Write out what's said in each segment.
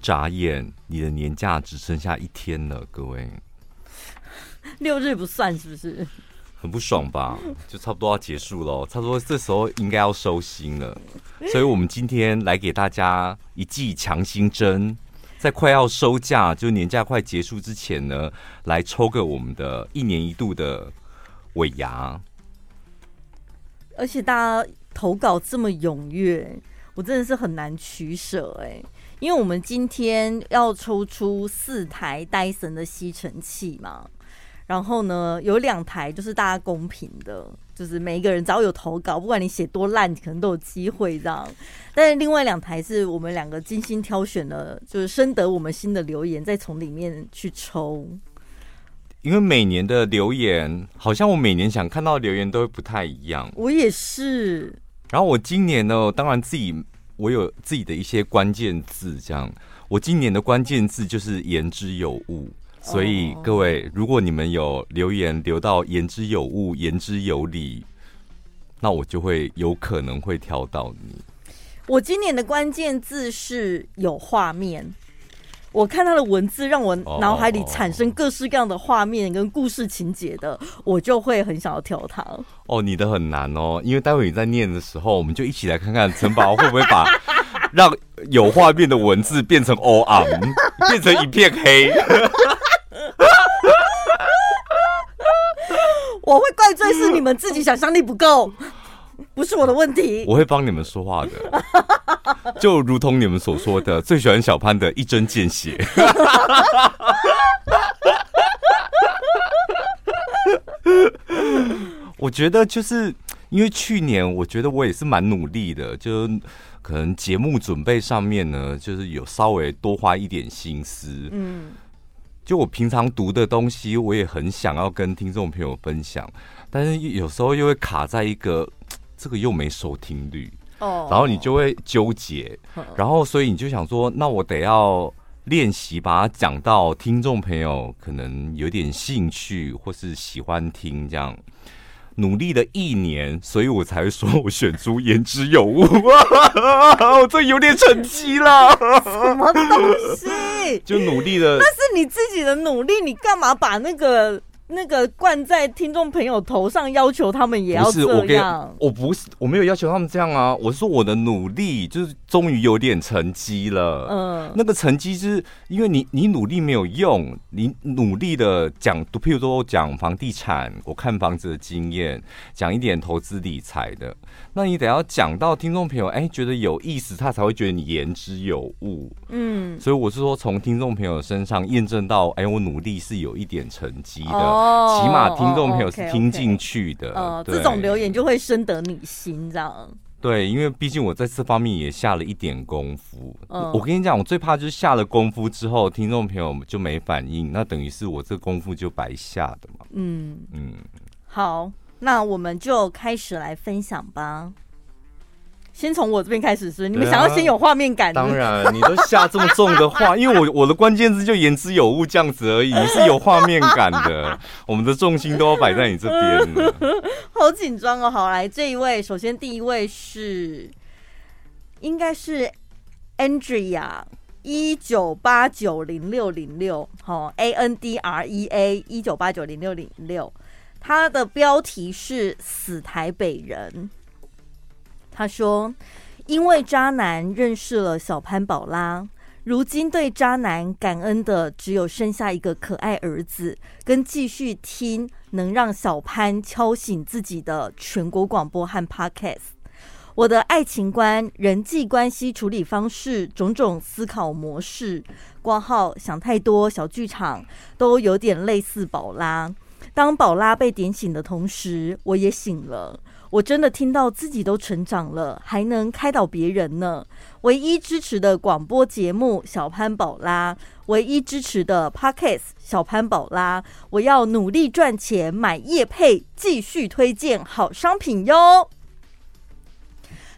眨眼，你的年假只剩下一天了，各位。六日不算是不是？很不爽吧？就差不多要结束了，差不多这时候应该要收心了。所以我们今天来给大家一剂强心针，在快要收假，就年假快结束之前呢，来抽个我们的一年一度的尾牙。而且大家投稿这么踊跃，我真的是很难取舍哎。因为我们今天要抽出四台戴森的吸尘器嘛。然后呢，有两台就是大家公平的，就是每一个人只要有投稿，不管你写多烂，可能都有机会这样。但是另外两台是我们两个精心挑选的，就是深得我们心的留言，再从里面去抽。因为每年的留言，好像我每年想看到的留言都会不太一样。我也是。然后我今年呢，当然自己我有自己的一些关键字，这样。我今年的关键字就是言之有物。所以各位，如果你们有留言留到言之有物、言之有理，那我就会有可能会挑到你。我今年的关键字是有画面，我看他的文字让我脑海里产生各式各样的画面跟故事情节的，我就会很想要挑他。哦，你的很难哦，因为待会你在念的时候，我们就一起来看看陈宝会不会把 让有画面的文字变成 O M，，变成一片黑。我会怪罪是你们自己想象力不够，不是我的问题。我会帮你们说话的，就如同你们所说的，最喜欢小潘的一针见血。我觉得就是因为去年，我觉得我也是蛮努力的，就可能节目准备上面呢，就是有稍微多花一点心思。嗯。就我平常读的东西，我也很想要跟听众朋友分享，但是有时候又会卡在一个这个又没收听率哦，然后你就会纠结，然后所以你就想说，那我得要练习把它讲到听众朋友可能有点兴趣或是喜欢听这样。努力了一年，所以我才会说我选出言之有物。我这有点成绩了，什么东西？就努力了，那是你自己的努力，你干嘛把那个？那个灌在听众朋友头上，要求他们也要这样。不是我不是，我没有要求他们这样啊。我是说我的努力，就是终于有点成绩了。嗯，那个成绩是因为你，你努力没有用，你努力的讲，譬如说讲房地产，我看房子的经验，讲一点投资理财的。那你得要讲到听众朋友哎、欸、觉得有意思，他才会觉得你言之有物。嗯，所以我是说从听众朋友身上验证到哎、欸、我努力是有一点成绩的，哦、起码听众朋友是听进去的。这种留言就会深得你心，这样。对，因为毕竟我在这方面也下了一点功夫。嗯、我跟你讲，我最怕就是下了功夫之后，听众朋友就没反应，那等于是我这功夫就白下的嘛。嗯嗯，好。那我们就开始来分享吧。先从我这边开始是，你们想要先有画面感的。当然，你都下这么重的话，因为我我的关键字就言之有物这样子而已。你是有画面感的，我们的重心都要摆在你这边。好紧张哦！好，来这一位，首先第一位是，应该是 Andrea 一九八九零六零六，好，A N D R E A 一九八九零六零六。他的标题是“死台北人”。他说：“因为渣男认识了小潘宝拉，如今对渣男感恩的只有生下一个可爱儿子，跟继续听能让小潘敲醒自己的全国广播和 Podcast。我的爱情观、人际关系处理方式、种种思考模式、挂号想太多、小剧场，都有点类似宝拉。”当宝拉被点醒的同时，我也醒了。我真的听到自己都成长了，还能开导别人呢。唯一支持的广播节目小潘宝拉，唯一支持的 Podcast 小潘宝拉，我要努力赚钱买业配，继续推荐好商品哟。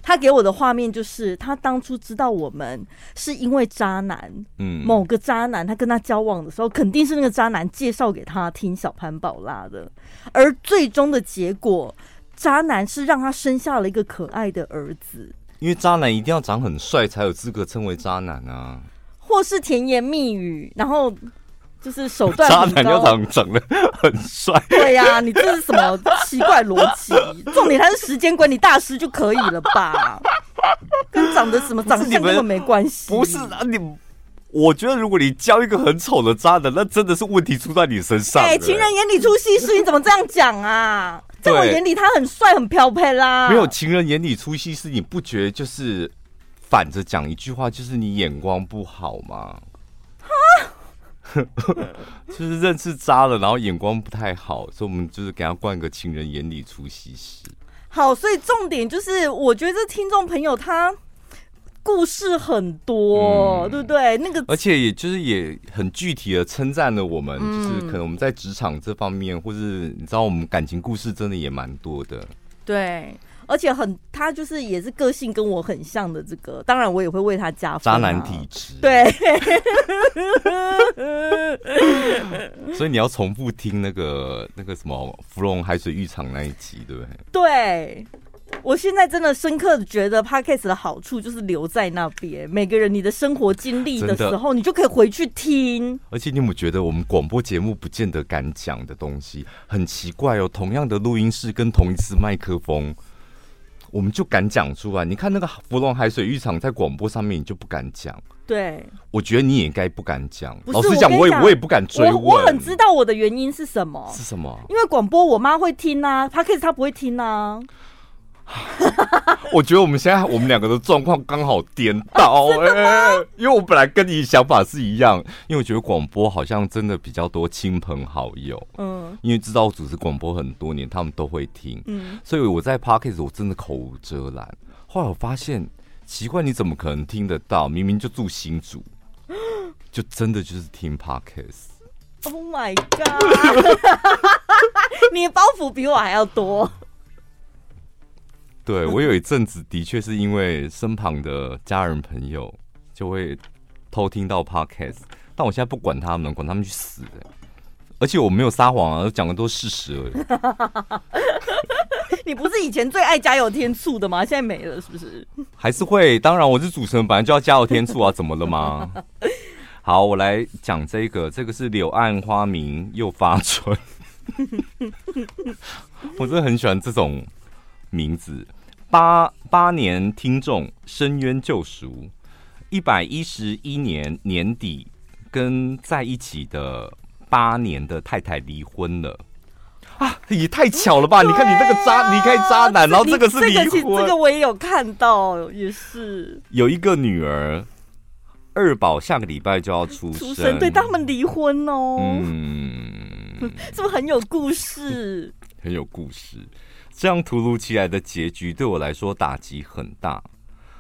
他给我的画面就是，他当初知道我们是因为渣男，嗯，某个渣男，他跟他交往的时候，肯定是那个渣男介绍给他听小潘宝拉的，而最终的结果，渣男是让他生下了一个可爱的儿子。因为渣男一定要长很帅才有资格称为渣男啊。或是甜言蜜语，然后就是手段。渣男要长长得很帅。对呀、啊，你这是什么奇怪逻辑？重点他是时间管理大师就可以了吧？跟长得什么长相根本没关系。不是啊，你。我觉得，如果你教一个很丑的渣男，那真的是问题出在你身上。哎，情人眼里出西施，你怎么这样讲啊？在我眼里，他很帅，很漂配啦。没有情人眼里出西施，你不觉得就是反着讲一句话，就是你眼光不好吗？哈，就是认识渣了，然后眼光不太好，所以我们就是给他灌个情人眼里出西施。好，所以重点就是，我觉得这听众朋友他。故事很多，嗯、对不对？那个，而且也就是也很具体的称赞了我们，嗯、就是可能我们在职场这方面，或是你知道，我们感情故事真的也蛮多的。对，而且很，他就是也是个性跟我很像的这个，当然我也会为他加分、啊。渣男体质，对。所以你要重复听那个那个什么芙蓉海水浴场那一集，对不对？对。我现在真的深刻的觉得，Podcast 的好处就是留在那边。每个人你的生活经历的时候，你就可以回去听。而且你有没有觉得，我们广播节目不见得敢讲的东西很奇怪哦？同样的录音室跟同一支麦克风，我们就敢讲出来。你看那个芙蓉海水浴场在广播上面，你就不敢讲。对，我觉得你也应该不敢讲。老实讲，我也我也不敢追问。我很知道我的原因是什么？是什么？因为广播我妈会听啊，Podcast 她不会听啊。我觉得我们现在我们两个的状况刚好颠倒 哎、欸，因为我本来跟你想法是一样，因为我觉得广播好像真的比较多亲朋好友，嗯，因为知道我主持广播很多年，他们都会听，嗯，所以我在 Podcast 我真的口无遮拦。后来我发现奇怪，你怎么可能听得到？明明就住新竹，就真的就是听 Podcast。Oh my god！你的包袱比我还要多。对，我有一阵子的确是因为身旁的家人朋友就会偷听到 podcast，但我现在不管他们，管他们去死的。而且我没有撒谎啊，讲的都是事实而已。你不是以前最爱加油添醋的吗？现在没了是不是？还是会，当然我是主持人，本来就要加油添醋啊，怎么了吗？好，我来讲这个，这个是柳暗花明又发春。我真的很喜欢这种。名字八八年听众深渊救赎，一百一十一年年底跟在一起的八年的太太离婚了啊！也太巧了吧！啊、你看你那个渣离开渣男，然后这个是离婚，这个我也有看到，也是有一个女儿二宝下个礼拜就要出生，出生对他们离婚哦，嗯，是不是很有故事？很有故事。这样突如其来的结局对我来说打击很大，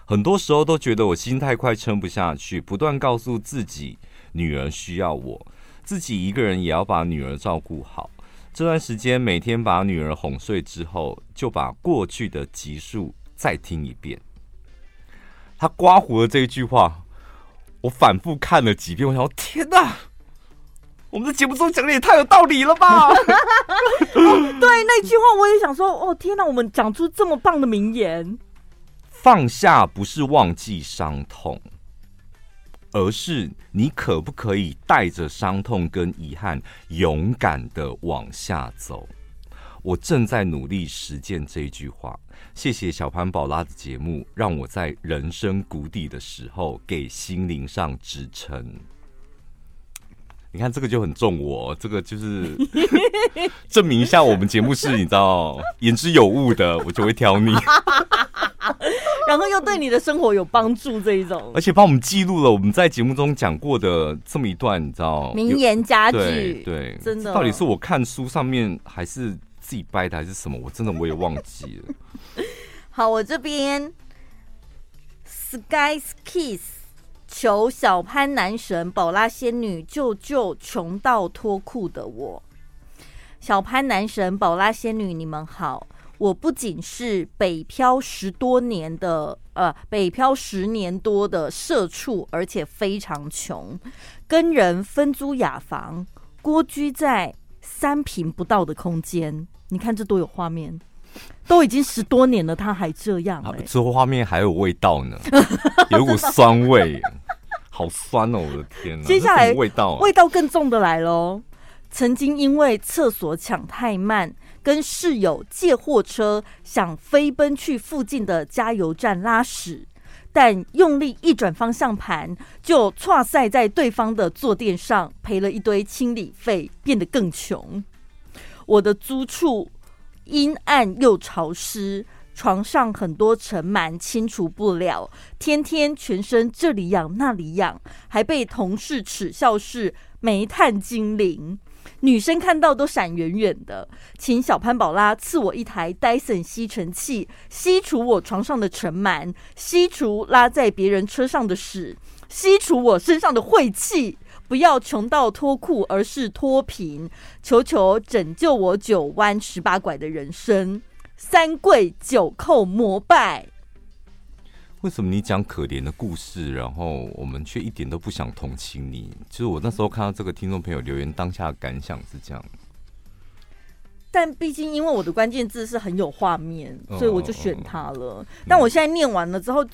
很多时候都觉得我心太快撑不下去，不断告诉自己女儿需要我，自己一个人也要把女儿照顾好。这段时间每天把女儿哄睡之后，就把过去的集数再听一遍。他刮胡的这一句话，我反复看了几遍，我想天哪！我们的节目中讲的也太有道理了吧？哦，对，那句话我也想说。哦，天哪，我们讲出这么棒的名言。放下不是忘记伤痛，而是你可不可以带着伤痛跟遗憾，勇敢的往下走。我正在努力实践这一句话。谢谢小潘宝拉的节目，让我在人生谷底的时候，给心灵上支撑。你看这个就很重我，这个就是 证明一下我们节目是你知道言之有物的，我就会挑你，然后又对你的生活有帮助这一种，而且帮我们记录了我们在节目中讲过的这么一段，你知道名言佳句，对，对，真的，到底是我看书上面还是自己掰的还是什么？我真的我也忘记了。好，我这边 Sky's Kiss。求小潘男神宝拉仙女救救穷到脱裤的我！小潘男神宝拉仙女，你们好！我不仅是北漂十多年的呃，北漂十年多的社畜，而且非常穷，跟人分租雅房，蜗居在三平不到的空间。你看这多有画面！都已经十多年了，他还这样、欸，这画面还有味道呢，有一股酸味。好酸哦！我的天哪，接下来味道、啊、味道更重的来喽。曾经因为厕所抢太慢，跟室友借货车，想飞奔去附近的加油站拉屎，但用力一转方向盘，就挫赛在对方的坐垫上，赔了一堆清理费，变得更穷。我的租处阴暗又潮湿，床上很多尘螨清除不了，天天全身这里痒那里痒，还被同事耻笑是煤炭精灵。女生看到都闪远远的，请小潘宝拉赐我一台戴森吸尘器，吸除我床上的尘螨，吸除拉在别人车上的屎，吸除我身上的晦气。不要穷到脱裤，而是脱贫。求求拯救我九弯十八拐的人生，三跪九叩膜拜。为什么你讲可怜的故事，然后我们却一点都不想同情你？就是我那时候看到这个听众朋友留言，当下的感想是这样。但毕竟因为我的关键字是很有画面，所以我就选他了。嗯、但我现在念完了之后，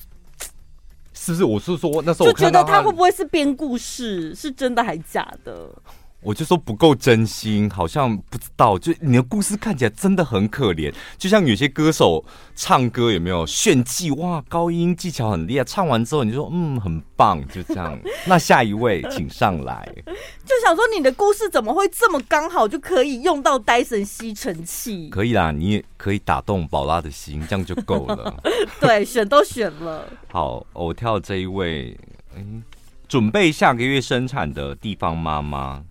是不是？我是说那时候我就觉得他会不会是编故事？是真的还假的？我就说不够真心，好像不知道。就你的故事看起来真的很可怜，就像有些歌手唱歌有没有炫技？哇，高音技巧很厉害，唱完之后你就说嗯很棒，就这样。那下一位请上来。就想说你的故事怎么会这么刚好就可以用到戴森吸尘器？可以啦，你也可以打动宝拉的心，这样就够了。对，选都选了。好，我跳这一位，哎，准备下个月生产的地方妈妈。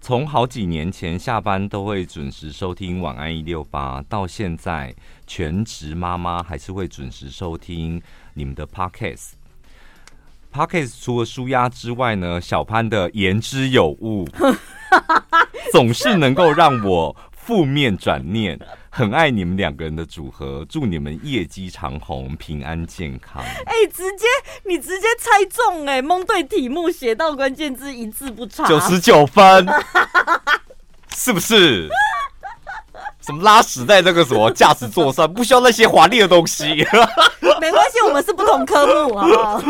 从好几年前下班都会准时收听《晚安一六八》，到现在全职妈妈还是会准时收听你们的 Podcast。Podcast 除了舒压之外呢，小潘的言之有物，总是能够让我负面转念。很爱你们两个人的组合，祝你们业绩长虹，平安健康。哎、欸，直接你直接猜中哎、欸，蒙对题目，写到关键字一字不差，九十九分，是不是？什么拉屎在那个什么驾驶座上，不需要那些华丽的东西。没关系，我们是不同科目啊。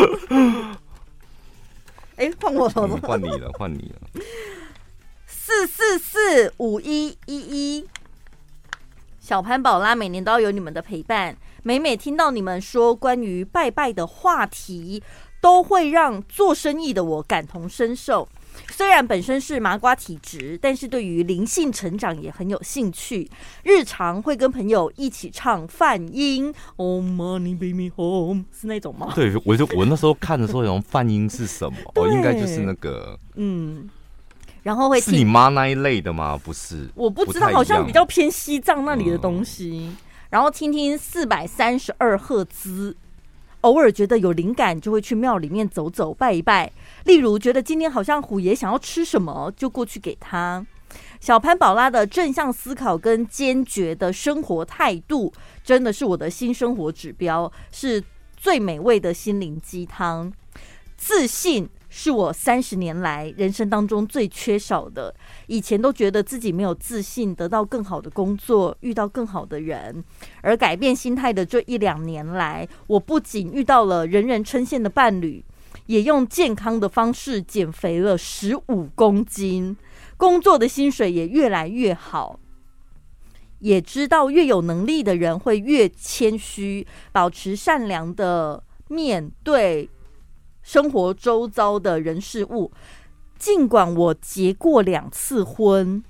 哎、欸，换我了，换、嗯、你了，换你了。四四四五一一一。小潘宝拉每年都要有你们的陪伴，每每听到你们说关于拜拜的话题，都会让做生意的我感同身受。虽然本身是麻瓜体质，但是对于灵性成长也很有兴趣。日常会跟朋友一起唱泛音，Oh money bring me home，是那种吗？对，我就我那时候看的时候，有泛音是什么？哦，应该就是那个，嗯。然后会听是你妈那一类的吗？不是，我不知道，好像比较偏西藏那里的东西。嗯、然后听听四百三十二赫兹，偶尔觉得有灵感，就会去庙里面走走拜一拜。例如觉得今天好像虎爷想要吃什么，就过去给他。小潘宝拉的正向思考跟坚决的生活态度，真的是我的新生活指标，是最美味的心灵鸡汤。自信。是我三十年来人生当中最缺少的。以前都觉得自己没有自信，得到更好的工作，遇到更好的人。而改变心态的这一两年来，我不仅遇到了人人称羡的伴侣，也用健康的方式减肥了十五公斤，工作的薪水也越来越好。也知道越有能力的人会越谦虚，保持善良的面对。生活周遭的人事物，尽管我结过两次婚，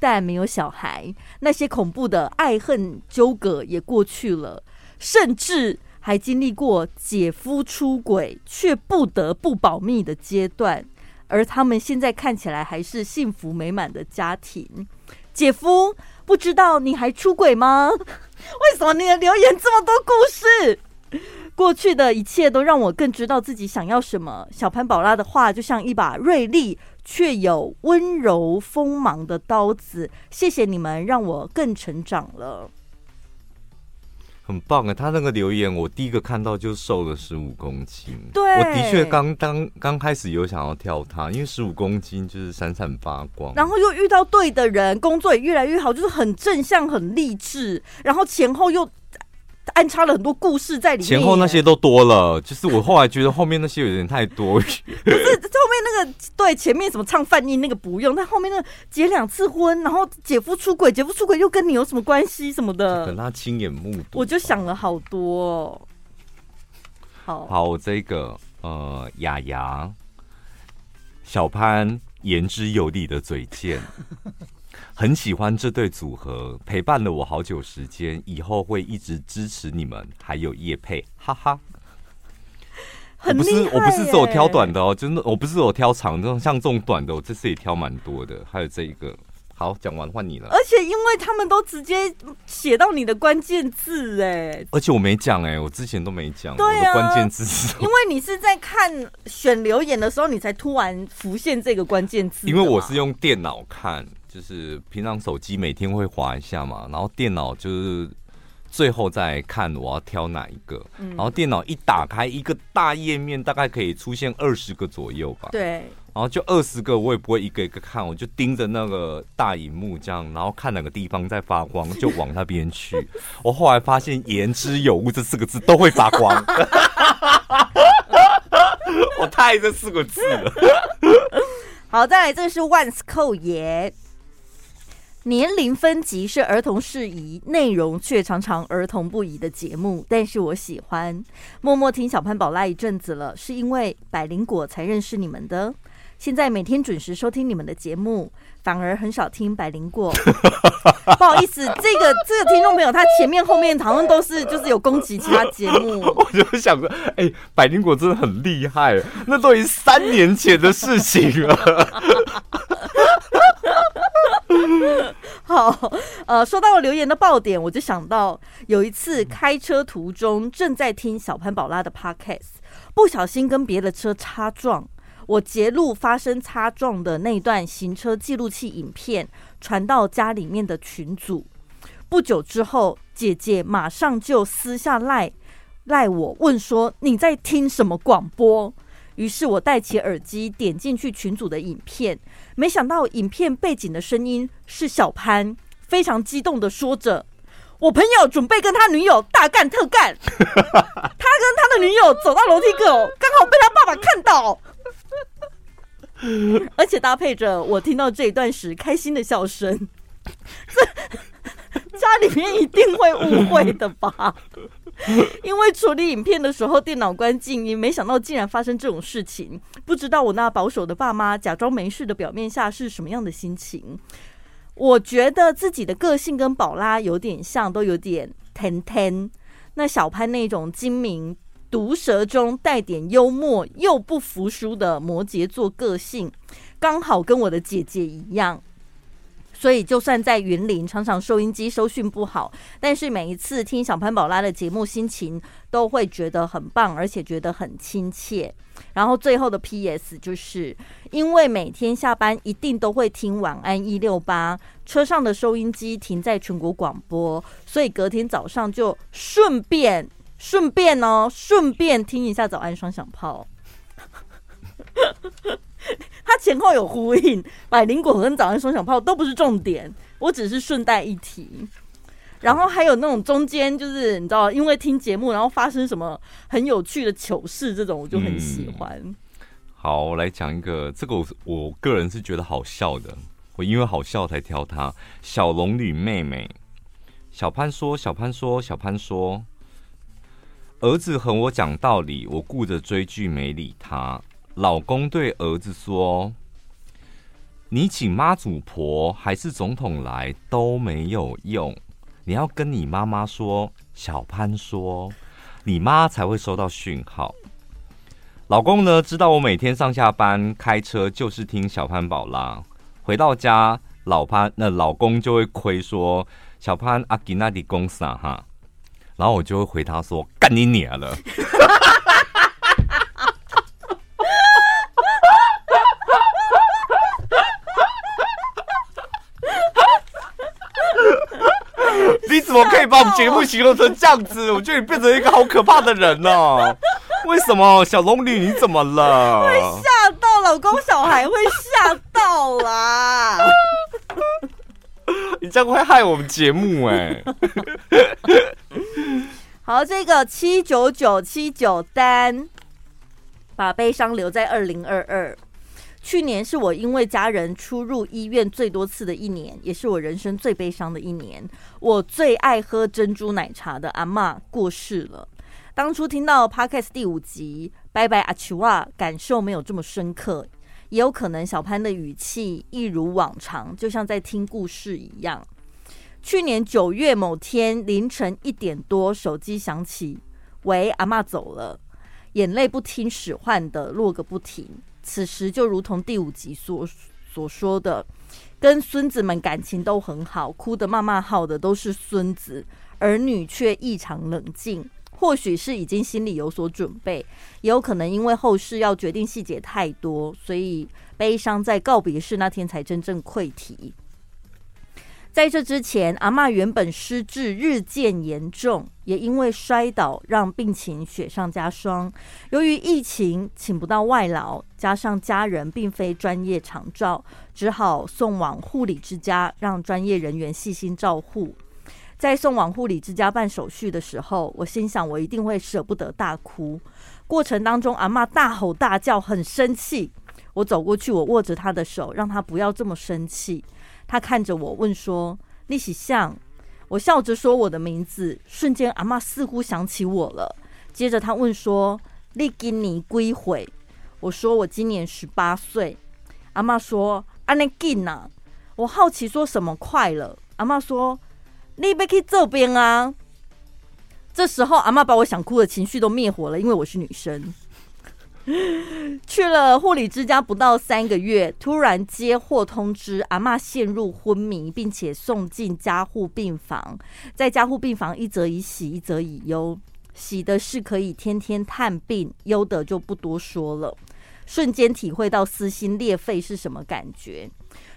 但没有小孩，那些恐怖的爱恨纠葛也过去了，甚至还经历过姐夫出轨却不得不保密的阶段，而他们现在看起来还是幸福美满的家庭。姐夫，不知道你还出轨吗？为什么你的留言这么多故事？过去的一切都让我更知道自己想要什么。小潘宝拉的话就像一把锐利却有温柔锋芒的刀子。谢谢你们，让我更成长了。很棒啊！他那个留言，我第一个看到就瘦了十五公斤。对，我的确刚当刚开始有想要跳他，因为十五公斤就是闪闪发光。然后又遇到对的人，工作也越来越好，就是很正向、很励志。然后前后又。安插了很多故事在里面。前后那些都多了，就是我后来觉得后面那些有点太多。不是后面那个对前面什么唱泛音那个不用，但后面那个结两次婚，然后姐夫出轨，姐夫出轨又跟你有什么关系什么的？等他亲眼目睹，我就想了好多哦。好，好，这个呃，雅雅，小潘言之有理的嘴贱。很喜欢这对组合，陪伴了我好久时间，以后会一直支持你们，还有叶佩，哈哈。很我不是，我不是只有挑短的哦，真的，我不是有挑长的，像这种短的，我这次也挑蛮多的。还有这一个，好，讲完换你了。而且因为他们都直接写到你的关键字，哎，而且我没讲，哎，我之前都没讲，我的关键字是，因为你是在看选留言的时候，你才突然浮现这个关键字。因为我是用电脑看。就是平常手机每天会滑一下嘛，然后电脑就是最后再看我要挑哪一个，嗯、然后电脑一打开一个大页面，大概可以出现二十个左右吧。对，然后就二十个，我也不会一个一个看，我就盯着那个大荧幕这样，然后看哪个地方在发光，就往那边去。我后来发现“言之有物”这四个字都会发光，我太爱这四个字了。好，再来，这个是万斯扣爷。年龄分级是儿童适宜，内容却常常儿童不宜的节目，但是我喜欢。默默听小潘宝拉一阵子了，是因为百灵果才认识你们的。现在每天准时收听你们的节目，反而很少听百灵果。不好意思，这个这个听众朋友，他前面后面好像都是就是有攻击其他节目。我就想说，哎、百灵果真的很厉害，那都已经三年前的事情了。好，呃，说到留言的爆点，我就想到有一次开车途中正在听小潘宝拉的 podcast，不小心跟别的车擦撞，我截录发生擦撞的那段行车记录器影片，传到家里面的群组。不久之后，姐姐马上就私下赖赖我，问说你在听什么广播？于是我戴起耳机，点进去群组的影片，没想到影片背景的声音是小潘，非常激动的说着：“我朋友准备跟他女友大干特干，他跟他的女友走到楼梯口，刚好被他爸爸看到，而且搭配着我听到这一段时开心的笑声，这家里面一定会误会的吧？” 因为处理影片的时候电脑关静音，没想到竟然发生这种事情。不知道我那保守的爸妈假装没事的表面下是什么样的心情。我觉得自己的个性跟宝拉有点像，都有点甜甜。那小潘那种精明毒舌中带点幽默又不服输的摩羯座个性，刚好跟我的姐姐一样。所以，就算在云林，常常收音机收讯不好，但是每一次听小潘宝拉的节目，心情都会觉得很棒，而且觉得很亲切。然后最后的 PS 就是，因为每天下班一定都会听晚安一六八，车上的收音机停在全国广播，所以隔天早上就顺便顺便哦，顺便听一下早安双响炮。它前后有呼应，百灵果跟早安双响炮都不是重点，我只是顺带一提。然后还有那种中间，就是你知道，因为听节目，然后发生什么很有趣的糗事，这种我就很喜欢。好，我来讲一个，这个我我个人是觉得好笑的，我因为好笑才挑它。小龙女妹妹，小潘说，小潘说，小潘说，儿子和我讲道理，我顾着追剧没理他。老公对儿子说：“你请妈祖婆还是总统来都没有用，你要跟你妈妈说。”小潘说：“你妈才会收到讯号。”老公呢，知道我每天上下班开车就是听小潘宝拉，回到家老潘那老公就会亏说：“小潘阿吉那迪公啥哈？”然后我就会回他说：“干你娘了！” 怎么可以把我们节目形容成这样子？我觉得你变成一个好可怕的人呢、啊。为什么小龙女你怎么了？会吓到老公，小孩会吓到啦。你这样会害我们节目哎、欸。好，这个七九九七九单，把悲伤留在二零二二。去年是我因为家人出入医院最多次的一年，也是我人生最悲伤的一年。我最爱喝珍珠奶茶的阿嬷过世了。当初听到 Podcast 第五集，拜拜阿奇哇，感受没有这么深刻。也有可能小潘的语气一如往常，就像在听故事一样。去年九月某天凌晨一点多，手机响起，喂，阿嬷走了，眼泪不听使唤的落个不停。此时就如同第五集所所说的，跟孙子们感情都很好，哭的骂骂号的都是孙子，儿女却异常冷静。或许是已经心里有所准备，也有可能因为后事要决定细节太多，所以悲伤在告别式那天才真正溃堤。在这之前，阿嬷原本失智日渐严重，也因为摔倒让病情雪上加霜。由于疫情请不到外劳，加上家人并非专业长照，只好送往护理之家，让专业人员细心照护。在送往护理之家办手续的时候，我心想我一定会舍不得大哭。过程当中，阿嬷大吼大叫，很生气。我走过去，我握着她的手，让她不要这么生气。他看着我问说：“你是像？”我笑着说我的名字，瞬间阿妈似乎想起我了。接着他问说：“你今年归回？”我说：“我今年十八岁。”阿妈说：“安尼紧呐？”我好奇说什么快了？阿妈说：“你要去这边啊？”这时候阿妈把我想哭的情绪都灭火了，因为我是女生。去了护理之家不到三个月，突然接获通知，阿嬷陷入昏迷，并且送进加护病房。在加护病房，一则以喜，一则以忧。喜的是可以天天探病，忧的就不多说了。瞬间体会到撕心裂肺是什么感觉。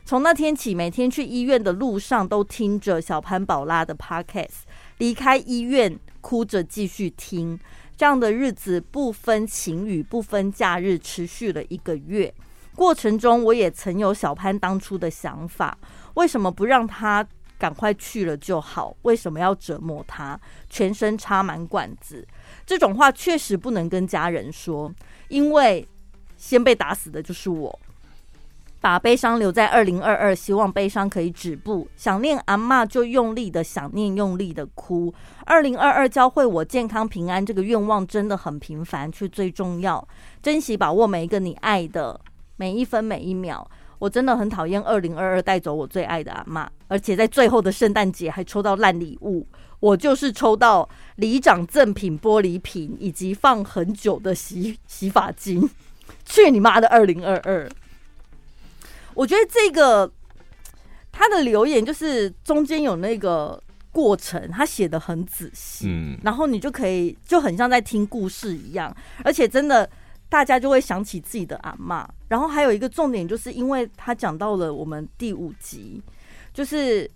从那天起，每天去医院的路上都听着小潘宝拉的 Podcast，离开医院哭着继续听。这样的日子不分晴雨，不分假日，持续了一个月。过程中，我也曾有小潘当初的想法：为什么不让他赶快去了就好？为什么要折磨他，全身插满管子？这种话确实不能跟家人说，因为先被打死的就是我。把悲伤留在二零二二，希望悲伤可以止步。想念阿嬷就用力的想念，用力的哭。二零二二教会我健康平安这个愿望真的很平凡，却最重要。珍惜把握每一个你爱的每一分每一秒。我真的很讨厌二零二二带走我最爱的阿嬷，而且在最后的圣诞节还抽到烂礼物。我就是抽到里长赠品玻璃瓶以及放很久的洗洗发精。去你妈的二零二二！我觉得这个他的留言就是中间有那个过程，他写的很仔细，嗯，然后你就可以就很像在听故事一样，而且真的大家就会想起自己的阿嬷。然后还有一个重点，就是因为他讲到了我们第五集，就是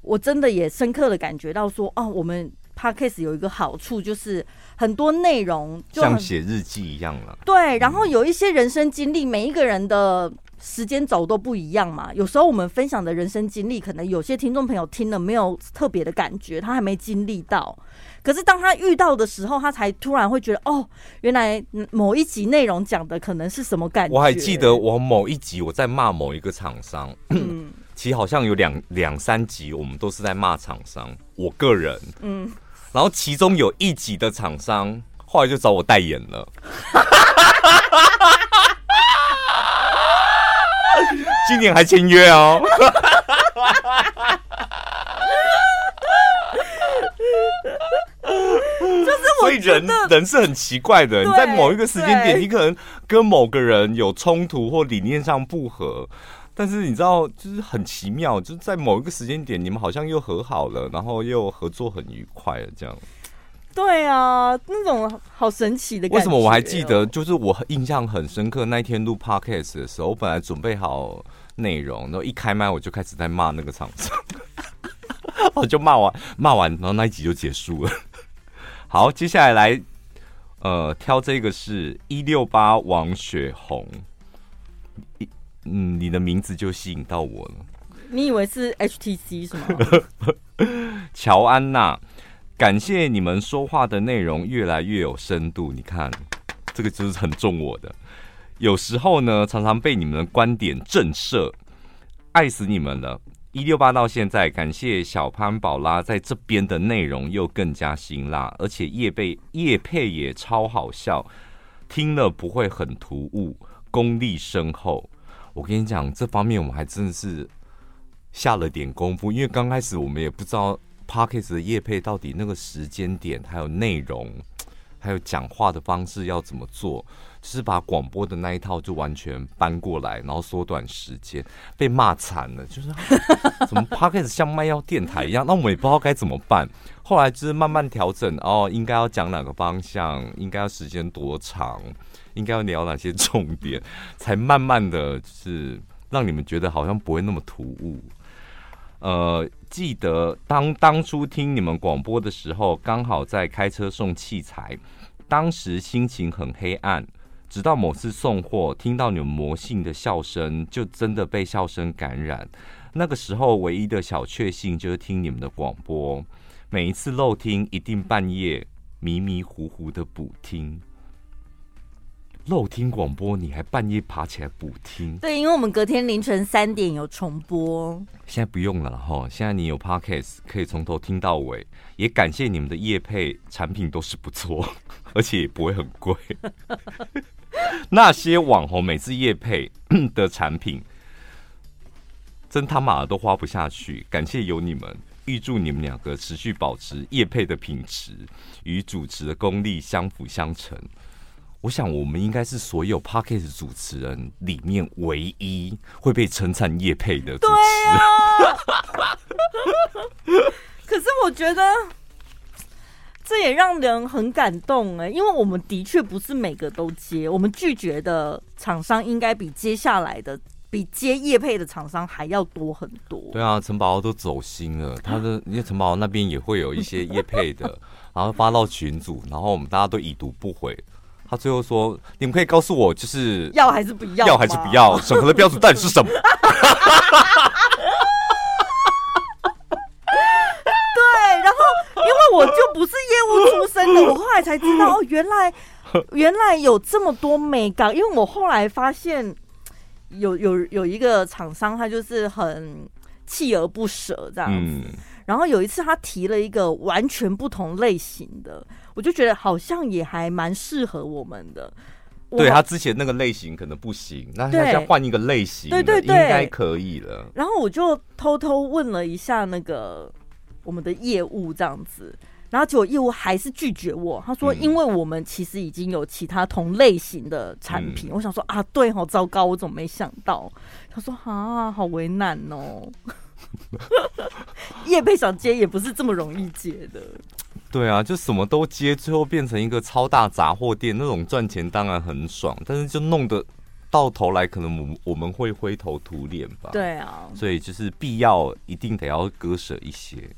我真的也深刻的感觉到说，哦，我们 Podcast 有一个好处，就是很多内容就像写日记一样了，对，然后有一些人生经历，每一个人的。时间轴都不一样嘛，有时候我们分享的人生经历，可能有些听众朋友听了没有特别的感觉，他还没经历到。可是当他遇到的时候，他才突然会觉得，哦，原来某一集内容讲的可能是什么感觉。我还记得我某一集我在骂某一个厂商，嗯，其实好像有两两三集我们都是在骂厂商，我个人，嗯，然后其中有一集的厂商后来就找我代言了。今年还签约哦，就是我，所以人人是很奇怪的。你在某一个时间点，你可能跟某个人有冲突或理念上不合，但是你知道，就是很奇妙，就是在某一个时间点，你们好像又和好了，然后又合作很愉快了，这样。对啊，那种好神奇的感觉。为什么我还记得？就是我印象很深刻，那一天录 podcast 的时候，我本来准备好内容，然后一开麦我就开始在骂那个厂商，我就骂完骂完，然后那一集就结束了。好，接下来来呃挑这个是一六八王雪红，一嗯，你的名字就吸引到我了。你以为是 HTC 是吗？乔安娜。感谢你们说话的内容越来越有深度。你看，这个就是很中我的。有时候呢，常常被你们的观点震慑，爱死你们了。一六八到现在，感谢小潘宝拉在这边的内容又更加辛辣，而且叶贝叶配也超好笑，听了不会很突兀，功力深厚。我跟你讲，这方面我们还真的是下了点功夫，因为刚开始我们也不知道 Podcast 的叶配到底那个时间点，还有内容，还有讲话的方式要怎么做。就是把广播的那一套就完全搬过来，然后缩短时间，被骂惨了。就是 怎么 Podcast 像卖药电台一样，那我们也不知道该怎么办。后来就是慢慢调整，哦，应该要讲哪个方向，应该要时间多长，应该要聊哪些重点，才慢慢的就是让你们觉得好像不会那么突兀。呃，记得当当初听你们广播的时候，刚好在开车送器材，当时心情很黑暗。直到某次送货，听到你们魔性的笑声，就真的被笑声感染。那个时候，唯一的小确幸就是听你们的广播。每一次漏听，一定半夜迷迷糊糊的补听。漏听广播，你还半夜爬起来补听？对，因为我们隔天凌晨三点有重播。现在不用了哈，现在你有 Podcast 可以从头听到尾。也感谢你们的业配产品都是不错，而且也不会很贵。那些网红每次夜配 的产品，真他妈的都花不下去。感谢有你们，预祝你们两个持续保持夜配的品质与主持的功力相辅相成。我想，我们应该是所有 Podcast 主持人里面唯一会被称赞业配的主持人。对啊。可是我觉得。这也让人很感动哎，因为我们的确不是每个都接，我们拒绝的厂商应该比接下来的、比接业配的厂商还要多很多。对啊，陈宝都走心了，他的因为陈宝那边也会有一些业配的，然后发到群组，然后我们大家都已读不回。他最后说：“你们可以告诉我，就是要还是不要？要还是不要？审核的标准到底是什么？”我就不是业务出身的，我后来才知道 哦，原来 原来有这么多美感。因为我后来发现有有有一个厂商，他就是很锲而不舍这样子。然后有一次他提了一个完全不同类型的，我就觉得好像也还蛮适合我们的。对，他之前那个类型可能不行，那他再换一个类型，对对对，应该可以了。然后我就偷偷问了一下那个。我们的业务这样子，然后结果业务还是拒绝我。他说：“因为我们其实已经有其他同类型的产品。嗯”我想说啊，对，好糟糕，我怎么没想到？他说：“啊，好为难哦。”叶贝想接也不是这么容易接的。对啊，就什么都接，最后变成一个超大杂货店，那种赚钱当然很爽，但是就弄得到头来，可能我我们会灰头土脸吧。对啊，所以就是必要一定得要割舍一些。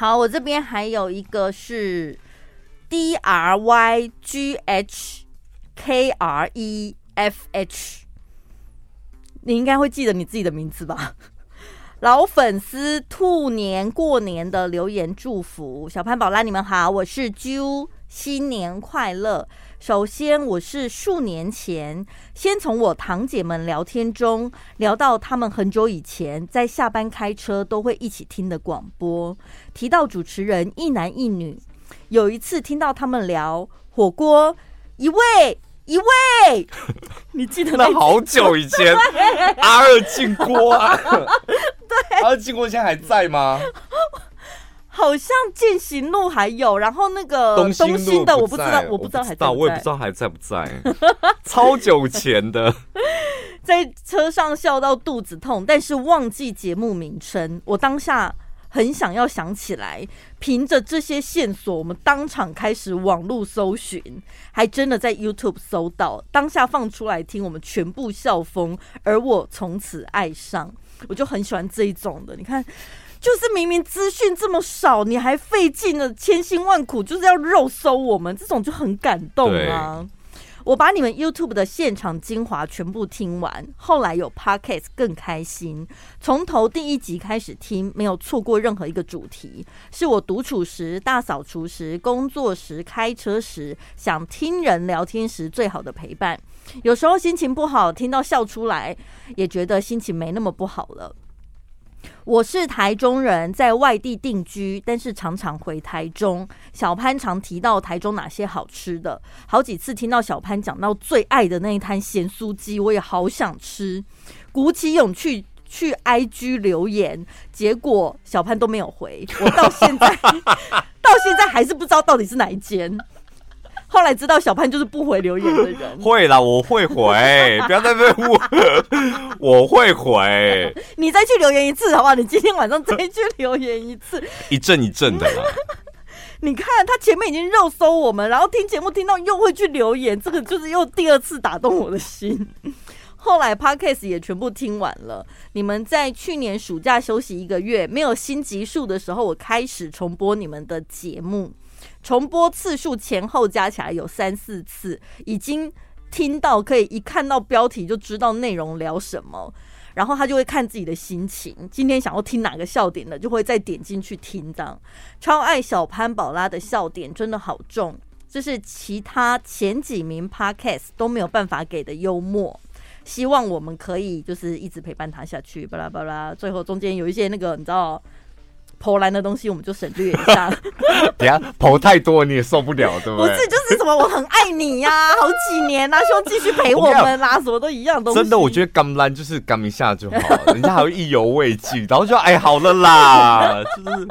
好，我这边还有一个是 D R Y G H K R E F H，你应该会记得你自己的名字吧？老粉丝兔年过年的留言祝福，小潘宝拉，你们好，我是 Ju，新年快乐。首先，我是数年前先从我堂姐们聊天中聊到他们很久以前在下班开车都会一起听的广播，提到主持人一男一女。有一次听到他们聊火锅，一位一位，你记得那好久以前阿二进锅啊？对，阿二进锅现在还在吗？好像践行路还有，然后那个东兴的我不知道，我不知道还在，我也不知道还在不在，超久前的，在车上笑到肚子痛，但是忘记节目名称。我当下很想要想起来，凭着这些线索，我们当场开始网络搜寻，还真的在 YouTube 搜到，当下放出来听，我们全部笑疯，而我从此爱上，我就很喜欢这一种的，你看。就是明明资讯这么少，你还费尽了千辛万苦，就是要肉搜我们，这种就很感动啊。我把你们 YouTube 的现场精华全部听完，后来有 Podcast 更开心。从头第一集开始听，没有错过任何一个主题，是我独处时、大扫除时、工作时、开车时、想听人聊天时最好的陪伴。有时候心情不好，听到笑出来，也觉得心情没那么不好了。我是台中人，在外地定居，但是常常回台中。小潘常提到台中哪些好吃的，好几次听到小潘讲到最爱的那一摊咸酥鸡，我也好想吃，鼓起勇气去 IG 留言，结果小潘都没有回，我到现在 到现在还是不知道到底是哪一间。后来知道小潘就是不回留言的人。会啦，我会回，不要再问我，我会回。你再去留言一次好不好？你今天晚上再去留言一次，一阵一阵的啦。你看他前面已经肉搜我们，然后听节目听到又会去留言，这个就是又第二次打动我的心。后来 Podcast 也全部听完了。你们在去年暑假休息一个月，没有新集数的时候，我开始重播你们的节目。重播次数前后加起来有三四次，已经听到可以一看到标题就知道内容聊什么，然后他就会看自己的心情，今天想要听哪个笑点的，就会再点进去听。这样超爱小潘宝拉的笑点真的好重，这是其他前几名 Podcast 都没有办法给的幽默。希望我们可以就是一直陪伴他下去，巴拉巴拉。最后中间有一些那个你知道。投篮的东西我们就省略一下。等下投太多你也受不了，对不对？不是，就是什么我很爱你呀、啊，好几年啊，希望继续陪我们啦、啊，什么都一样东西。真的，我觉得刚蓝就是刚一下就好了，人家还会意犹未尽，然后就哎好了啦，就是。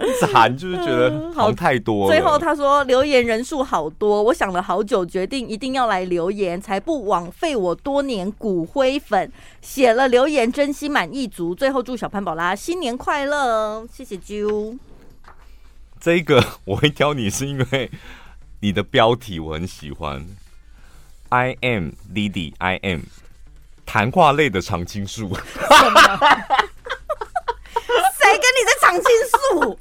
惨，就是觉得好太多、了。最后他说留言人数好多，我想了好久，决定一定要来留言，才不枉费我多年骨灰粉写了留言，真心满意足。最后祝小潘宝拉新年快乐，谢谢啾。这个我会挑你是因为你的标题我很喜欢，I am Lily，I am 谈话类的常青树。跟你在常青树，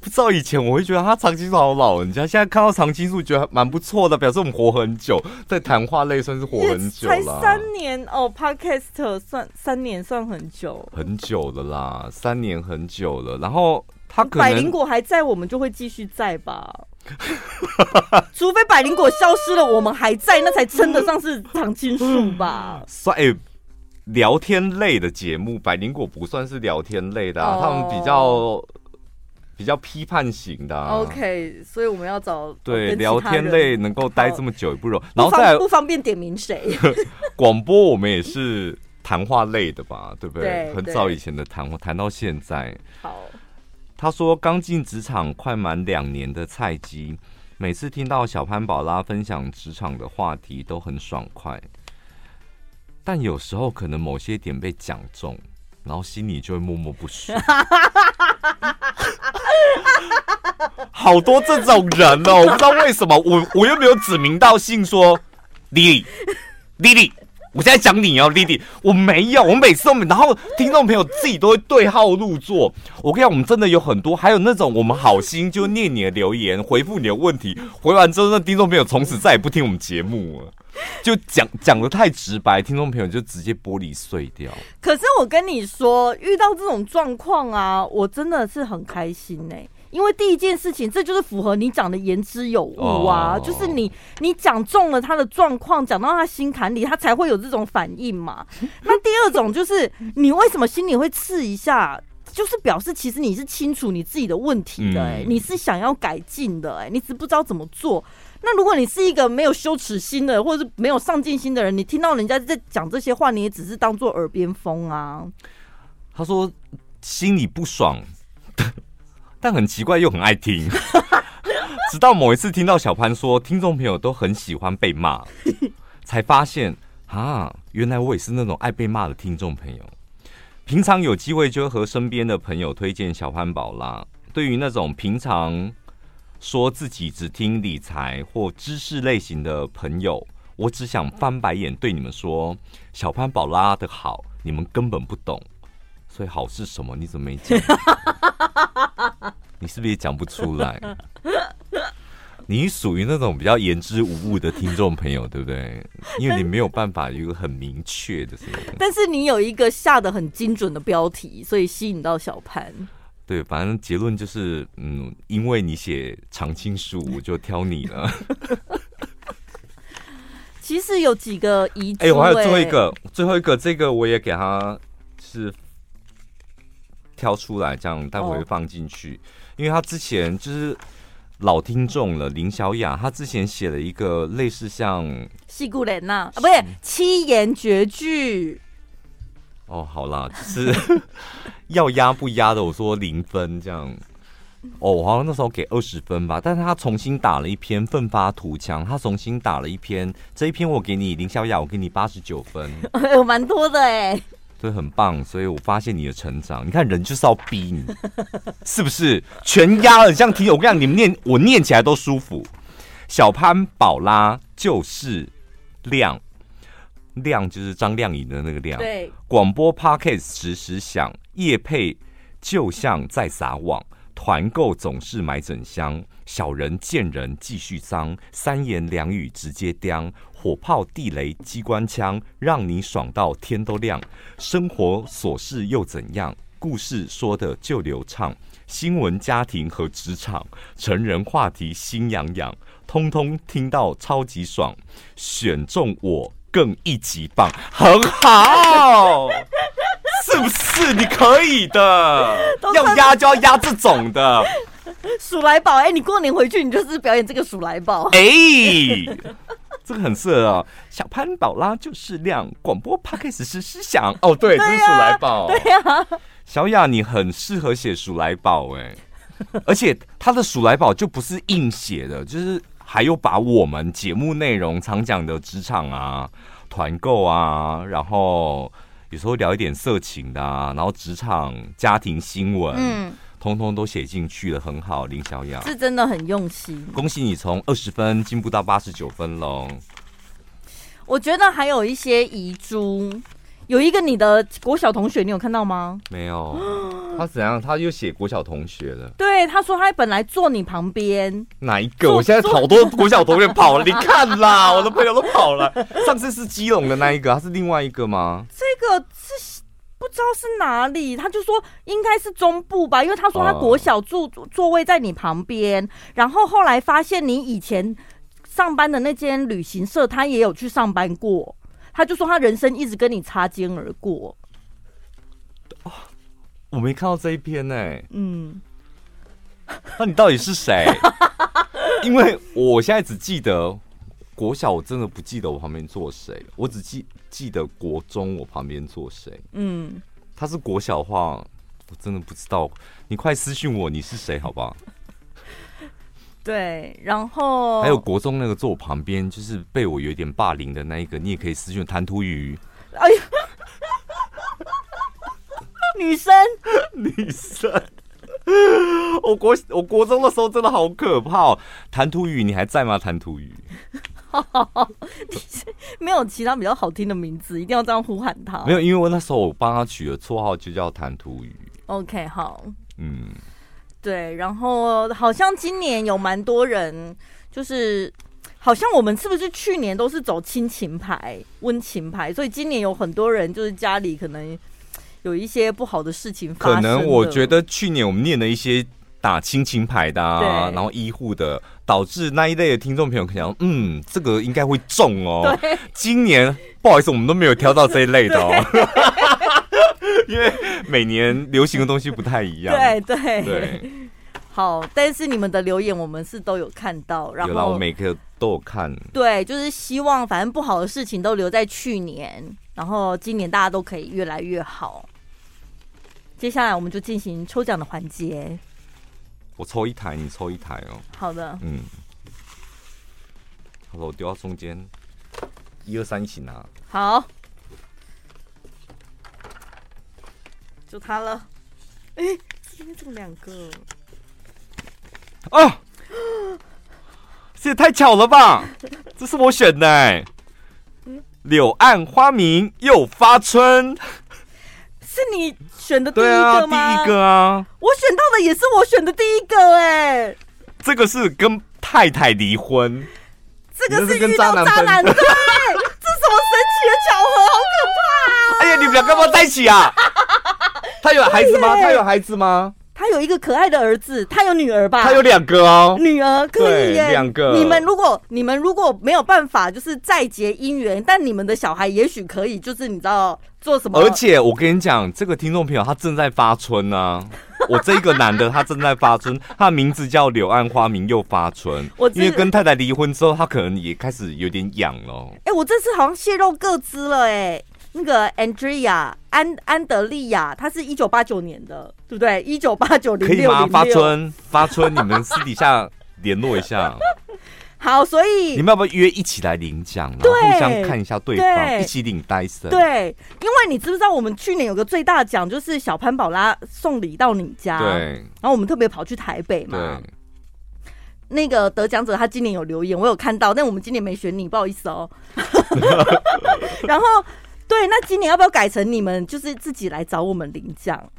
不知道以前我会觉得他常青树好老人家，现在看到常青树觉得蛮不错的，表示我们活很久，在谈话类算是活很久了。才三年哦，Podcast 算三年算很久，很久了啦，三年很久了。然后他可能百灵果还在，我们就会继续在吧？除非百灵果消失了，我们还在，那才称得上是常青树吧？算。聊天类的节目，百灵果不算是聊天类的、啊，oh. 他们比较比较批判型的、啊。OK，所以我们要找对聊天类能够待这么久也不容易。然后再不方便点名谁。广播我们也是谈话类的吧，对不对？对很早以前的谈话谈到现在。好，他说刚进职场快满两年的菜鸡，每次听到小潘宝拉分享职场的话题都很爽快。但有时候可能某些点被讲中，然后心里就会默默不爽。好多这种人哦，我不知道为什么，我我又没有指名道姓说，Lily，Lily，我现在讲你哦，Lily，我没有，我每次都没，然后听众朋友自己都会对号入座。我跟你讲，我们真的有很多，还有那种我们好心就念你的留言，回复你的问题，回完之后，那听众朋友从此再也不听我们节目了。就讲讲得太直白，听众朋友就直接玻璃碎掉。可是我跟你说，遇到这种状况啊，我真的是很开心呢、因为第一件事情，这就是符合你讲的言之有物啊，哦、就是你你讲中了他的状况，讲到他心坎里，他才会有这种反应嘛。那第二种就是，你为什么心里会刺一下？就是表示其实你是清楚你自己的问题的、欸，哎、嗯，你是想要改进的、欸，哎，你只不知道怎么做。那如果你是一个没有羞耻心的，或者是没有上进心的人，你听到人家在讲这些话，你也只是当做耳边风啊。他说心里不爽，但很奇怪又很爱听。直到某一次听到小潘说，听众朋友都很喜欢被骂，才发现啊，原来我也是那种爱被骂的听众朋友。平常有机会就会和身边的朋友推荐小潘宝拉。对于那种平常。说自己只听理财或知识类型的朋友，我只想翻白眼对你们说：小潘宝拉的好，你们根本不懂。所以好是什么？你怎么没讲？你是不是也讲不出来？你属于那种比较言之无物的听众朋友，对不对？因为你没有办法有一个很明确的什么。但是你有一个下的很精准的标题，所以吸引到小潘。对，反正结论就是，嗯，因为你写常青树，我就挑你了。其实有几个遗嘱，哎，我还有最后一个，最后一个，这个我也给他是挑出来，这样待会会放进去，哦，因为他之前就是。老听众了，林小雅，她之前写了一个类似像《戏骨人》呐，啊不是七言绝句。哦，好啦，就是 要压不压的，我说零分这样。哦，我好像那时候给二十分吧，但是他重新打了一篇《奋发图强》，他重新打了一篇，这一篇我给你林小雅，我给你八十九分，有 蛮多的哎。对，很棒，所以我发现你的成长。你看，人就是要逼你，是不是？全压了，这样听，我跟你讲，你们念，我念起来都舒服。小潘宝拉就是亮，亮就是张靓颖的那个亮。对，广播 Podcast 时时响，夜配就像在撒网，团购总是买整箱。小人见人继续脏，三言两语直接叼。火炮、地雷、机关枪，让你爽到天都亮。生活琐事又怎样？故事说的就流畅。新闻、家庭和职场，成人话题心痒痒，通通听到超级爽。选中我更一级棒，很好，是不是？你可以的，要压就要压这种的。鼠来宝，哎，你过年回去你就是表演这个鼠来宝，哎。这个很适合啊，小潘宝拉就是亮广播 Podcast 时时响哦，对，这是鼠来宝，对呀，小雅你很适合写鼠来宝哎，而且他的鼠来宝就不是硬写的，就是还有把我们节目内容常讲的职场啊、团购啊，然后有时候聊一点色情的啊，然后职场、家庭新闻，嗯。通通都写进去了，很好，林小雅是真的很用心。恭喜你从二十分进步到八十九分喽！我觉得还有一些遗珠，有一个你的国小同学，你有看到吗？没有，他怎样？他又写国小同学了。对，他说他本来坐你旁边。哪一个？我现在好多国小同学跑了，你看啦，我的朋友都跑了。上次是基隆的那一个，他是另外一个吗？这个是。不知道是哪里，他就说应该是中部吧，因为他说他国小住座位在你旁边，然后后来发现你以前上班的那间旅行社，他也有去上班过，他就说他人生一直跟你擦肩而过。哦，我没看到这一篇呢。嗯，那你到底是谁？因为我现在只记得。国小我真的不记得我旁边坐谁，我只记记得国中我旁边坐谁。嗯，他是国小的话，我真的不知道。你快私讯我你是谁，好不好？对，然后还有国中那个坐我旁边，就是被我有点霸凌的那一个，你也可以私讯弹涂鱼。哎呀，女生，女生，我国我国中的时候真的好可怕。弹涂鱼，你还在吗？弹涂鱼。没有其他比较好听的名字，一定要这样呼喊他。没有，因为我那时候我帮他取的绰号就叫弹涂鱼。OK，好，嗯，对，然后好像今年有蛮多人，就是好像我们是不是去年都是走亲情牌、温情牌，所以今年有很多人就是家里可能有一些不好的事情发生。可能我觉得去年我们念的一些。打亲情牌的，啊，然后医护的，导致那一类的听众朋友可能，嗯，这个应该会中哦。今年不好意思，我们都没有挑到这一类的哦，因为每年流行的东西不太一样。对对对，好，但是你们的留言我们是都有看到，然后我每个都有看。对，就是希望反正不好的事情都留在去年，然后今年大家都可以越来越好。接下来我们就进行抽奖的环节。我抽一台，你抽一台哦。好的。嗯。好了，我丢到中间，一二三一起拿。好。就他了。哎、欸，今天中两个。啊！这也太巧了吧！这是我选的、欸。柳暗花明又发春。是你选的第一个吗？啊、第一个啊！我选到的也是我选的第一个哎、欸。这个是跟太太离婚，这个是遇到渣男，对，这什么神奇的巧合，好可怕啊！哎呀，你们俩干嘛在一起啊？他有孩子吗？他有孩子吗？他有一个可爱的儿子，他有女儿吧？他有两个哦，女儿可以耶，两个。你们如果你们如果没有办法，就是再结姻缘，但你们的小孩也许可以，就是你知道做什么？而且我跟你讲，这个听众朋友他正在发春呢、啊。我这个男的他正在发春，他的名字叫柳暗花明又发春。我因为跟太太离婚之后，他可能也开始有点痒了。哎、欸，我这次好像泄露各资了哎。那个 Andrea 安安德利亚，他是一九八九年的，对不对？一九八九零六零六。可以吗？发春，发春，你们私底下联络一下。好，所以你们要不要约一起来领奖，然后互相看一下对方，对一起领戴森。对，因为你知不知道，我们去年有个最大奖，就是小潘宝拉送礼到你家。对。然后我们特别跑去台北嘛。对。那个得奖者他今年有留言，我有看到，但我们今年没选你，不好意思哦。然后。对，那今年要不要改成你们就是自己来找我们领奖？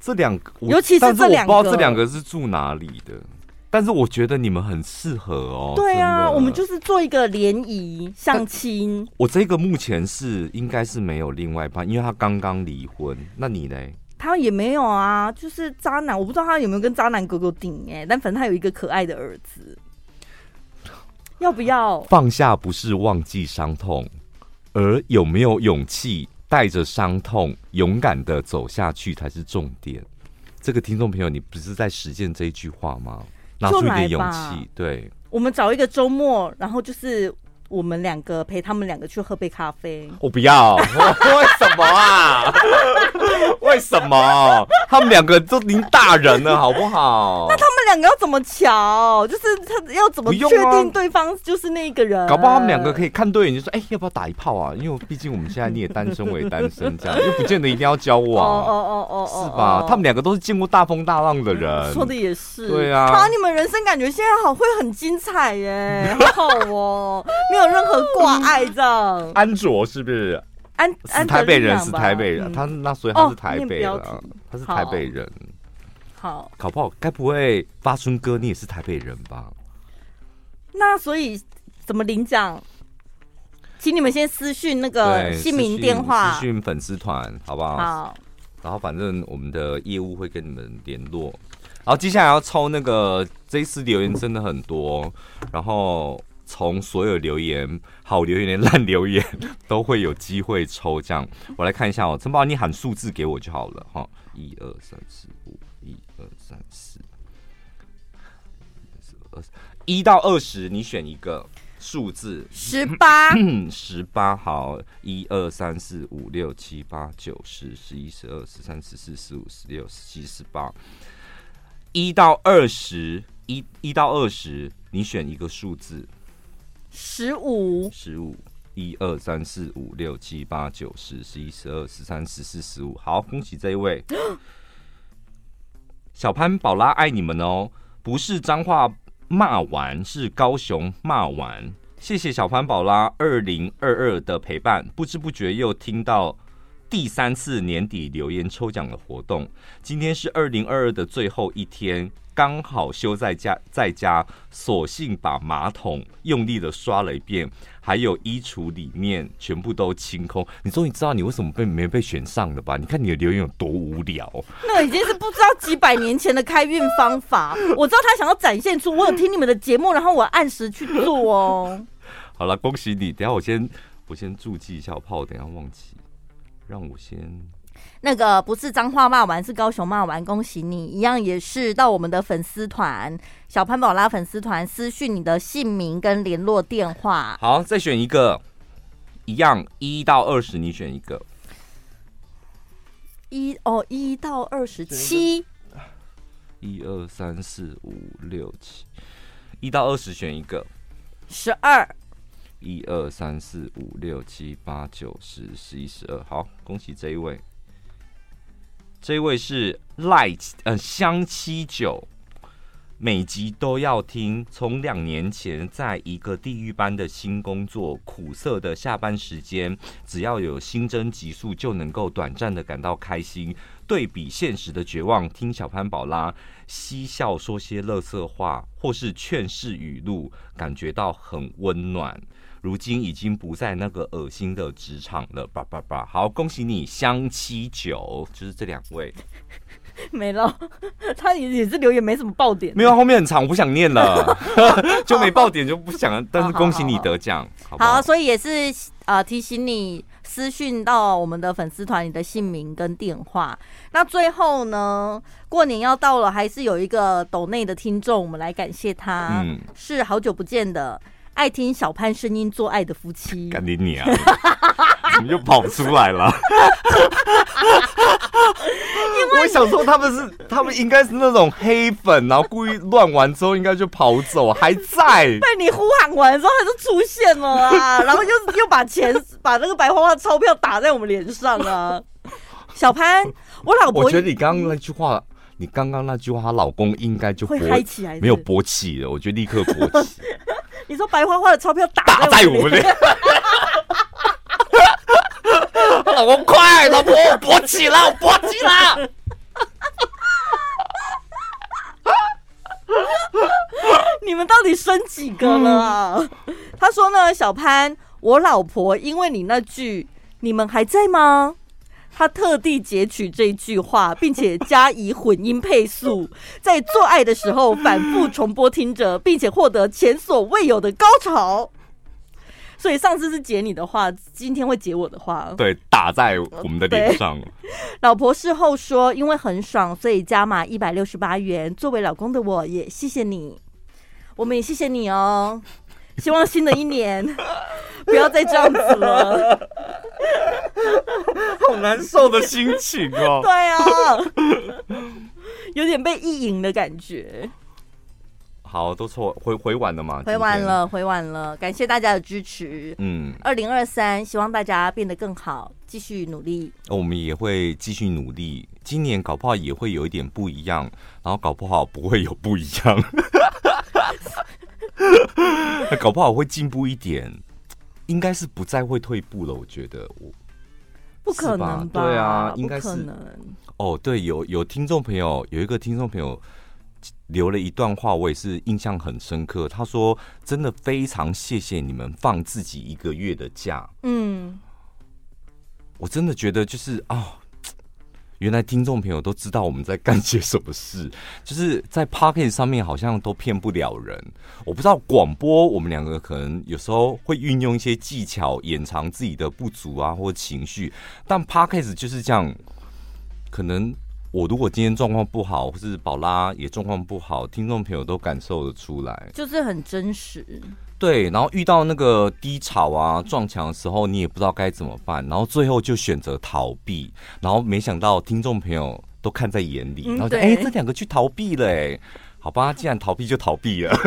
这两个，尤其是这两个，我不知道这两个是住哪里的，但是我觉得你们很适合哦。对啊，我们就是做一个联谊相亲。我这个目前是应该是没有另外一半，因为他刚刚离婚。那你呢？他也没有啊，就是渣男，我不知道他有没有跟渣男哥哥顶哎，但反正他有一个可爱的儿子。要不要放下？不是忘记伤痛。而有没有勇气带着伤痛勇敢的走下去才是重点。这个听众朋友，你不是在实践这一句话吗？拿出一点勇气。对，我们找一个周末，然后就是我们两个陪他们两个去喝杯咖啡。我不要，为什么啊？为什么？他们两个都已经大人了，好不好？那他们两个要怎么瞧？就是他要怎么确定对方就是那个人？搞不好他们两个可以看对眼，就说：“哎、欸，要不要打一炮啊？”因为毕竟我们现在你也单身，我也单身，这样又不见得一定要交往。哦哦哦哦，是吧？他们两个都是见过大风大浪的人，说的也是。对啊，好，你们人生感觉现在好会很精彩耶，好好哦，没有任何挂碍这样。安卓是不是？安是台北人，是台北人，他那所以他是台北的，他是台北人。好，搞不好，该不会发春哥你也是台北人吧？那所以怎么领奖？请你们先私讯那个姓名电话，私讯粉丝团，好不好？好。然后反正我们的业务会跟你们联络。然后接下来要抽那个，这一次留言真的很多，然后。从所有留言，好留言、烂留言都会有机会抽这样。我来看一下哦，陈宝，你喊数字给我就好了哈。一二三四五，一二三四，一到二十，你选一个数字。十八，十八，好。一二三四五六七八九十十一十二十三十四十五十六十七十八。一到二十，一一到二十，你选一个数字。十五，十五，一二三四五六七八九十十一十二十三十四十五，好，恭喜这一位，小潘宝拉爱你们哦，不是脏话骂完，是高雄骂完，谢谢小潘宝拉二零二二的陪伴，不知不觉又听到第三次年底留言抽奖的活动，今天是二零二二的最后一天。刚好休在家，在家，索性把马桶用力的刷了一遍，还有衣橱里面全部都清空。你终于知道你为什么被没被选上了吧？你看你的留言有多无聊。那已经是不知道几百年前的开运方法。我知道他想要展现出我有听你们的节目，然后我按时去做哦。好了，恭喜你！等下我先我先注记一下，我怕我等下忘记。让我先。那个不是脏话骂完，是高雄骂完，恭喜你！一样也是到我们的粉丝团小潘宝拉粉丝团私讯你的姓名跟联络电话。好，再选一个，一样一到二十，你选一个。一哦，一到二十七。一二三四五六七，一到二十选一个。十二。一二三四五六七八九十十一十二，好，恭喜这一位。这一位是赖呃香七九，每集都要听。从两年前在一个地狱般的新工作，苦涩的下班时间，只要有新增集数，就能够短暂的感到开心。对比现实的绝望，听小潘宝拉嬉笑说些乐色话，或是劝世语录，感觉到很温暖。如今已经不在那个恶心的职场了，叭叭叭！好，恭喜你，香七九，就是这两位。没了，他也也是留言没什么爆点，没有后面很长，我不想念了，就没爆点就不想了。但是恭喜你得奖，好，好，好，好，好，所以也是呃提醒你私讯到我们的粉丝团，你的姓名跟电话。那最后呢，过年要到了，还是有一个抖内的听众，我们来感谢他，嗯，是好久不见的。爱听小潘声音做爱的夫妻，干你你啊！怎么又跑出来了？因为我想说他们是，他们应该是那种黑粉，然后故意乱玩之后应该就跑走，还在被你呼喊完之后，他就出现了啊！然后又又把钱把那个白花花钞票打在我们脸上啊！小潘，我老婆，我觉得你刚刚那句话，你刚刚那句话，她老公应该就会嗨起来，没有勃起了。我觉得立刻勃起。你说白花花的钞票打打在我们脸，老公快，老婆我勃起了，我勃起了。你们到底生几个了？嗯、他说呢，小潘，我老婆因为你那句“你们还在吗？”他特地截取这句话，并且加以混音配速，在做爱的时候反复重播听着，并且获得前所未有的高潮。所以上次是截你的话，今天会截我的话。对，打在我们的脸上。老婆事后说，因为很爽，所以加码一百六十八元。作为老公的我也谢谢你，我们也谢谢你哦。希望新的一年 不要再这样子了，好难受的心情哦。对啊，有点被意淫的感觉。好，都错回回完了吗？回晚了，回晚了。感谢大家的支持。嗯，二零二三，希望大家变得更好，继续努力。我们也会继续努力。今年搞不好也会有一点不一样，然后搞不好不会有不一样。那搞不好会进步一点，应该是不再会退步了。我觉得我不可能吧？对啊，应该是。哦，对，有有听众朋友，有一个听众朋友留了一段话，我也是印象很深刻。他说：“真的非常谢谢你们放自己一个月的假。”嗯，我真的觉得就是啊。哦原来听众朋友都知道我们在干些什么事，就是在 Podcast 上面好像都骗不了人。我不知道广播，我们两个可能有时候会运用一些技巧掩藏自己的不足啊，或情绪。但 Podcast 就是这样，可能我如果今天状况不好，或是宝拉也状况不好，听众朋友都感受得出来，就是很真实。对，然后遇到那个低潮啊、撞墙的时候，你也不知道该怎么办，然后最后就选择逃避，然后没想到听众朋友都看在眼里，然后说：“哎、嗯，这两个去逃避了，哎，好吧，既然逃避就逃避了。”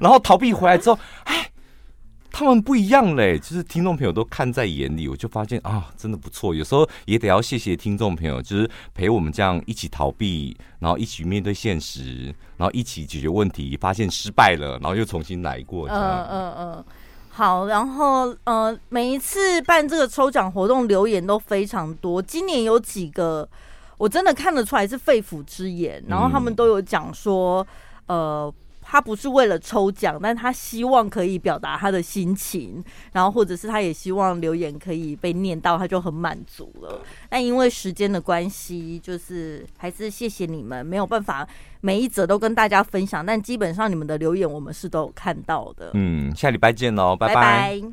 然后逃避回来之后，哎。他们不一样嘞，就是听众朋友都看在眼里，我就发现啊，真的不错。有时候也得要谢谢听众朋友，就是陪我们这样一起逃避，然后一起面对现实，然后一起解决问题，发现失败了，然后又重新来过。嗯嗯嗯，好。然后呃，每一次办这个抽奖活动，留言都非常多。今年有几个我真的看得出来是肺腑之言，然后他们都有讲说，呃。他不是为了抽奖，但他希望可以表达他的心情，然后或者是他也希望留言可以被念到，他就很满足了。但因为时间的关系，就是还是谢谢你们，没有办法每一则都跟大家分享，但基本上你们的留言我们是都有看到的。嗯，下礼拜见喽，拜拜。拜拜。